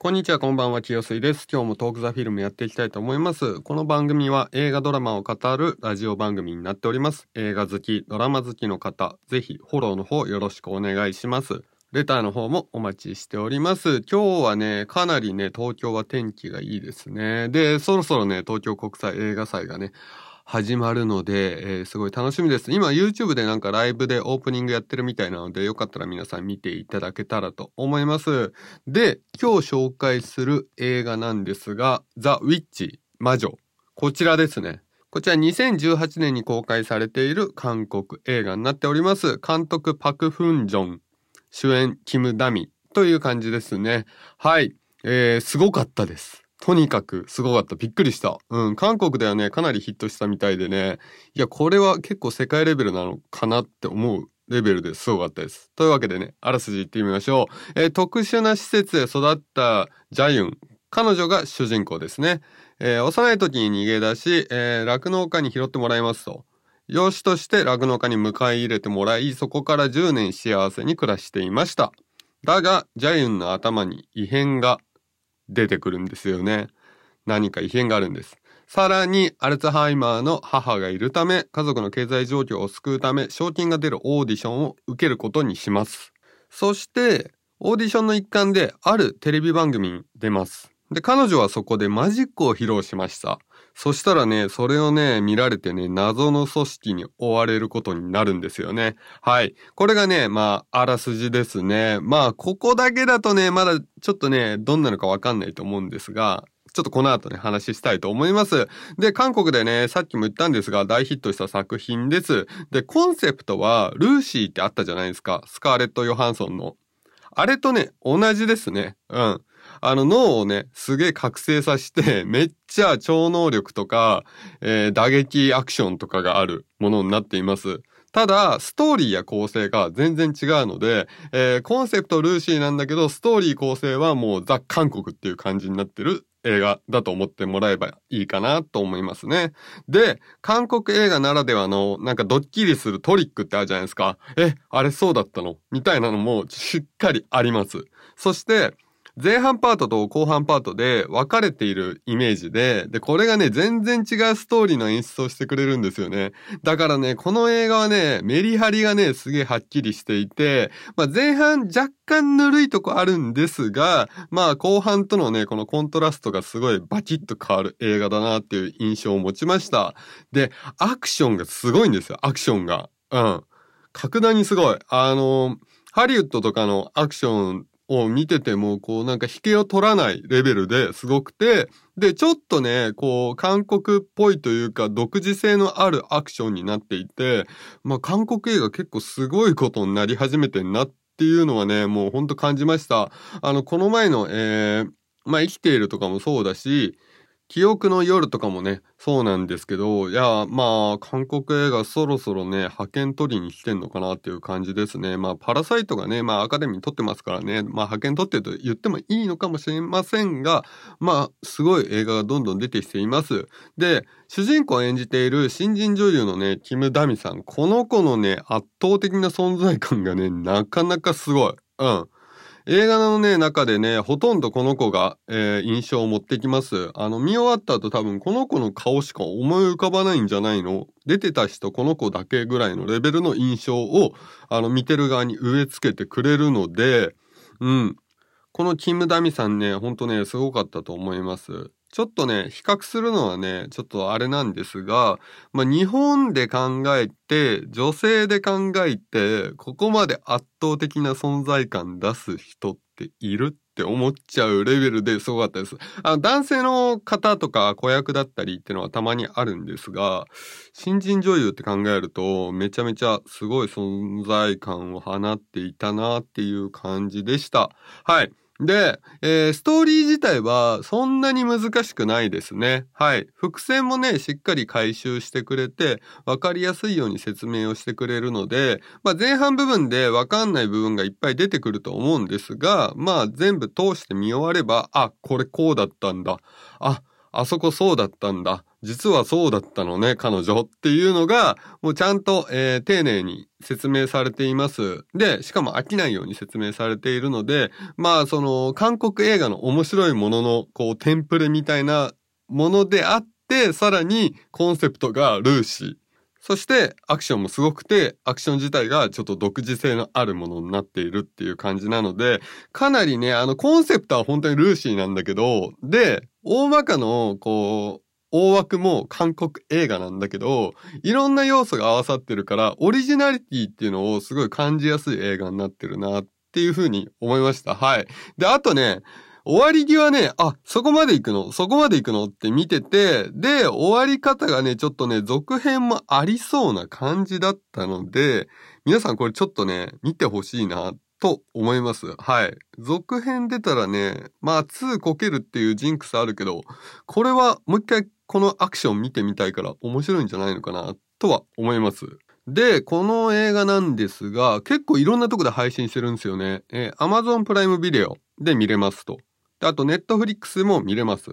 こんにちは、こんばんは、清水です。今日もトークザフィルムやっていきたいと思います。この番組は映画ドラマを語るラジオ番組になっております。映画好き、ドラマ好きの方、ぜひフォローの方よろしくお願いします。レターの方もお待ちしております。今日はね、かなりね、東京は天気がいいですね。で、そろそろね、東京国際映画祭がね、始まるので、えーすごい楽しみです。今 YouTube でなんかライブでオープニングやってるみたいなので、よかったら皆さん見ていただけたらと思います。で、今日紹介する映画なんですが、ザ・ウィッチ、魔女。こちらですね。こちら2018年に公開されている韓国映画になっております。監督パク・フンジョン、主演キム・ダミという感じですね。はい。えー、すごかったです。とにかくすごかった。びっくりした。うん。韓国ではね、かなりヒットしたみたいでね。いや、これは結構世界レベルなのかなって思うレベルですごかったです。というわけでね、あらすじ言ってみましょう。えー特殊な施設で育ったジャユン。彼女が主人公ですね。えー幼い時に逃げ出し、えー酪農家に拾ってもらいますと。養子として酪農家に迎え入れてもらい、そこから10年幸せに暮らしていました。だが、ジャユンの頭に異変が出てくるんですよね。何か異変があるんです。さらに、アルツハイマーの母がいるため、家族の経済状況を救うため、賞金が出るオーディションを受けることにします。そして、オーディションの一環で、あるテレビ番組に出ます。で、彼女はそこでマジックを披露しました。そしたらね、それをね、見られてね、謎の組織に追われることになるんですよね。はい。これがね、まあ、あらすじですね。まあ、ここだけだとね、まだちょっとね、どんなのかわかんないと思うんですが、ちょっとこの後ね、話したいと思います。で、韓国でね、さっきも言ったんですが、大ヒットした作品です。で、コンセプトは、ルーシーってあったじゃないですか。スカーレット・ヨハンソンの。あれとね、同じですね。うん。あの脳をね、すげえ覚醒させて、めっちゃ超能力とか、えー打撃アクションとかがあるものになっています。ただ、ストーリーや構成が全然違うので、えーコンセプトルーシーなんだけど、ストーリー構成はもうザ・韓国っていう感じになってる映画だと思ってもらえばいいかなと思いますね。で、韓国映画ならではのなんかドッキリするトリックってあるじゃないですか。え、あれそうだったの？みたいなのもしっかりあります。そして、前半パートと後半パートで分かれているイメージで、で、これがね、全然違うストーリーの演出をしてくれるんですよね。だからね、この映画はね、メリハリがね、すげえはっきりしていて、まあ前半若干ぬるいとこあるんですが、まあ後半とのね、このコントラストがすごいバキッと変わる映画だなっていう印象を持ちました。で、アクションがすごいんですよ、アクションが。うん。格段にすごい。あの、ハリウッドとかのアクションを見てても、こうなんか引けを取らないレベルですごくて、で、ちょっとね、こう、韓国っぽいというか、独自性のあるアクションになっていて、まあ、韓国映画結構すごいことになり始めてんなっていうのはね、もうほんと感じました。あの、この前の、えー、まあ、生きているとかもそうだし、記憶の夜とかもね、そうなんですけど、いや、まあ、韓国映画そろそろね、派遣取りに来てんのかなっていう感じですね。まあ、パラサイトがね、まあ、アカデミー取ってますからね、まあ、派遣取ってると言ってもいいのかもしれませんが、まあ、すごい映画がどんどん出てきています。で、主人公を演じている新人女優のね、キム・ダミさん。この子のね、圧倒的な存在感がね、なかなかすごい。うん。映画のね、中でね、ほとんどこの子が、えー印象を持ってきます。あの、見終わった後多分この子の顔しか思い浮かばないんじゃないの？出てた人この子だけぐらいのレベルの印象を、あの、見てる側に植え付けてくれるので、うん。このキム・ダミさんね、ほんとね、すごかったと思います。ちょっとね、比較するのはね、ちょっとあれなんですが、まあ、日本で考えて、女性で考えて、ここまで圧倒的な存在感出す人っているって思っちゃうレベルですごかったです。あの男性の方とか子役だったりっていうのはたまにあるんですが、新人女優って考えると、めちゃめちゃすごい存在感を放っていたなっていう感じでした。はい。で、えーストーリー自体はそんなに難しくないですね。はい。伏線もね、しっかり回収してくれて、わかりやすいように説明をしてくれるので、まあ前半部分でわかんない部分がいっぱい出てくると思うんですが、まあ全部通して見終われば、あ、これこうだったんだ。あ、あそこそうだったんだ。実はそうだったのね、彼女っていうのが、もうちゃんと、えー、丁寧に説明されています。で、しかも飽きないように説明されているので、まあ、その、韓国映画の面白いものの、こう、テンプレみたいなものであって、さらにコンセプトがルーシー。そしてアクションもすごくて、アクション自体がちょっと独自性のあるものになっているっていう感じなので、かなりね、あのコンセプトは本当にルーシーなんだけど、で、大まかの、こう、大枠も韓国映画なんだけど、いろんな要素が合わさってるから、オリジナリティっていうのをすごい感じやすい映画になってるなっていうふうに思いました。はい。で、あとね、終わり際ね、あ、そこまで行くの？そこまで行くの？って見てて、で、終わり方がね、ちょっとね、続編もありそうな感じだったので、皆さんこれちょっとね、見てほしいなと思います。はい。続編出たらね、まあ2こけるっていうジンクスあるけど、これはもう一回このアクション見てみたいから面白いんじゃないのかなとは思います。で、この映画なんですが、結構いろんなとこで配信してるんですよね。えー、Amazon プライムビデオで見れますと。であと、Netflix も見れます。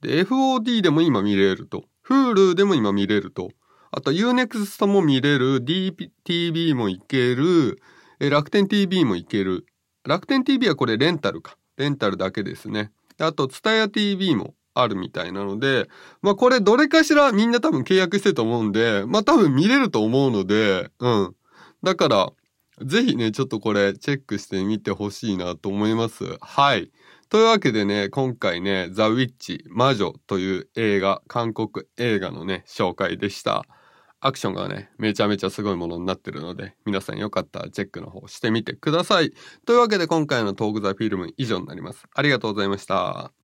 で、FOD でも今見れると。Hulu でも今見れると。あと、Unext も見れる。DTV もいける。え楽天 TV もいける。楽天 TV はこれレンタルか。レンタルだけですね。あと、ツタヤ TV もあるみたいなので、まあこれどれかしらみんな多分契約してると思うんで、まあ多分見れると思うので、うん。だから、ぜひね、ちょっとこれチェックしてみてほしいなと思います。はい。というわけでね、今回ね、ザ・ウィッチ、魔女という映画、韓国映画のね、紹介でした。アクションがね、めちゃめちゃすごいものになってるので、皆さんよかったらチェックの方してみてください。というわけで今回のトークザフィルム以上になります。ありがとうございました。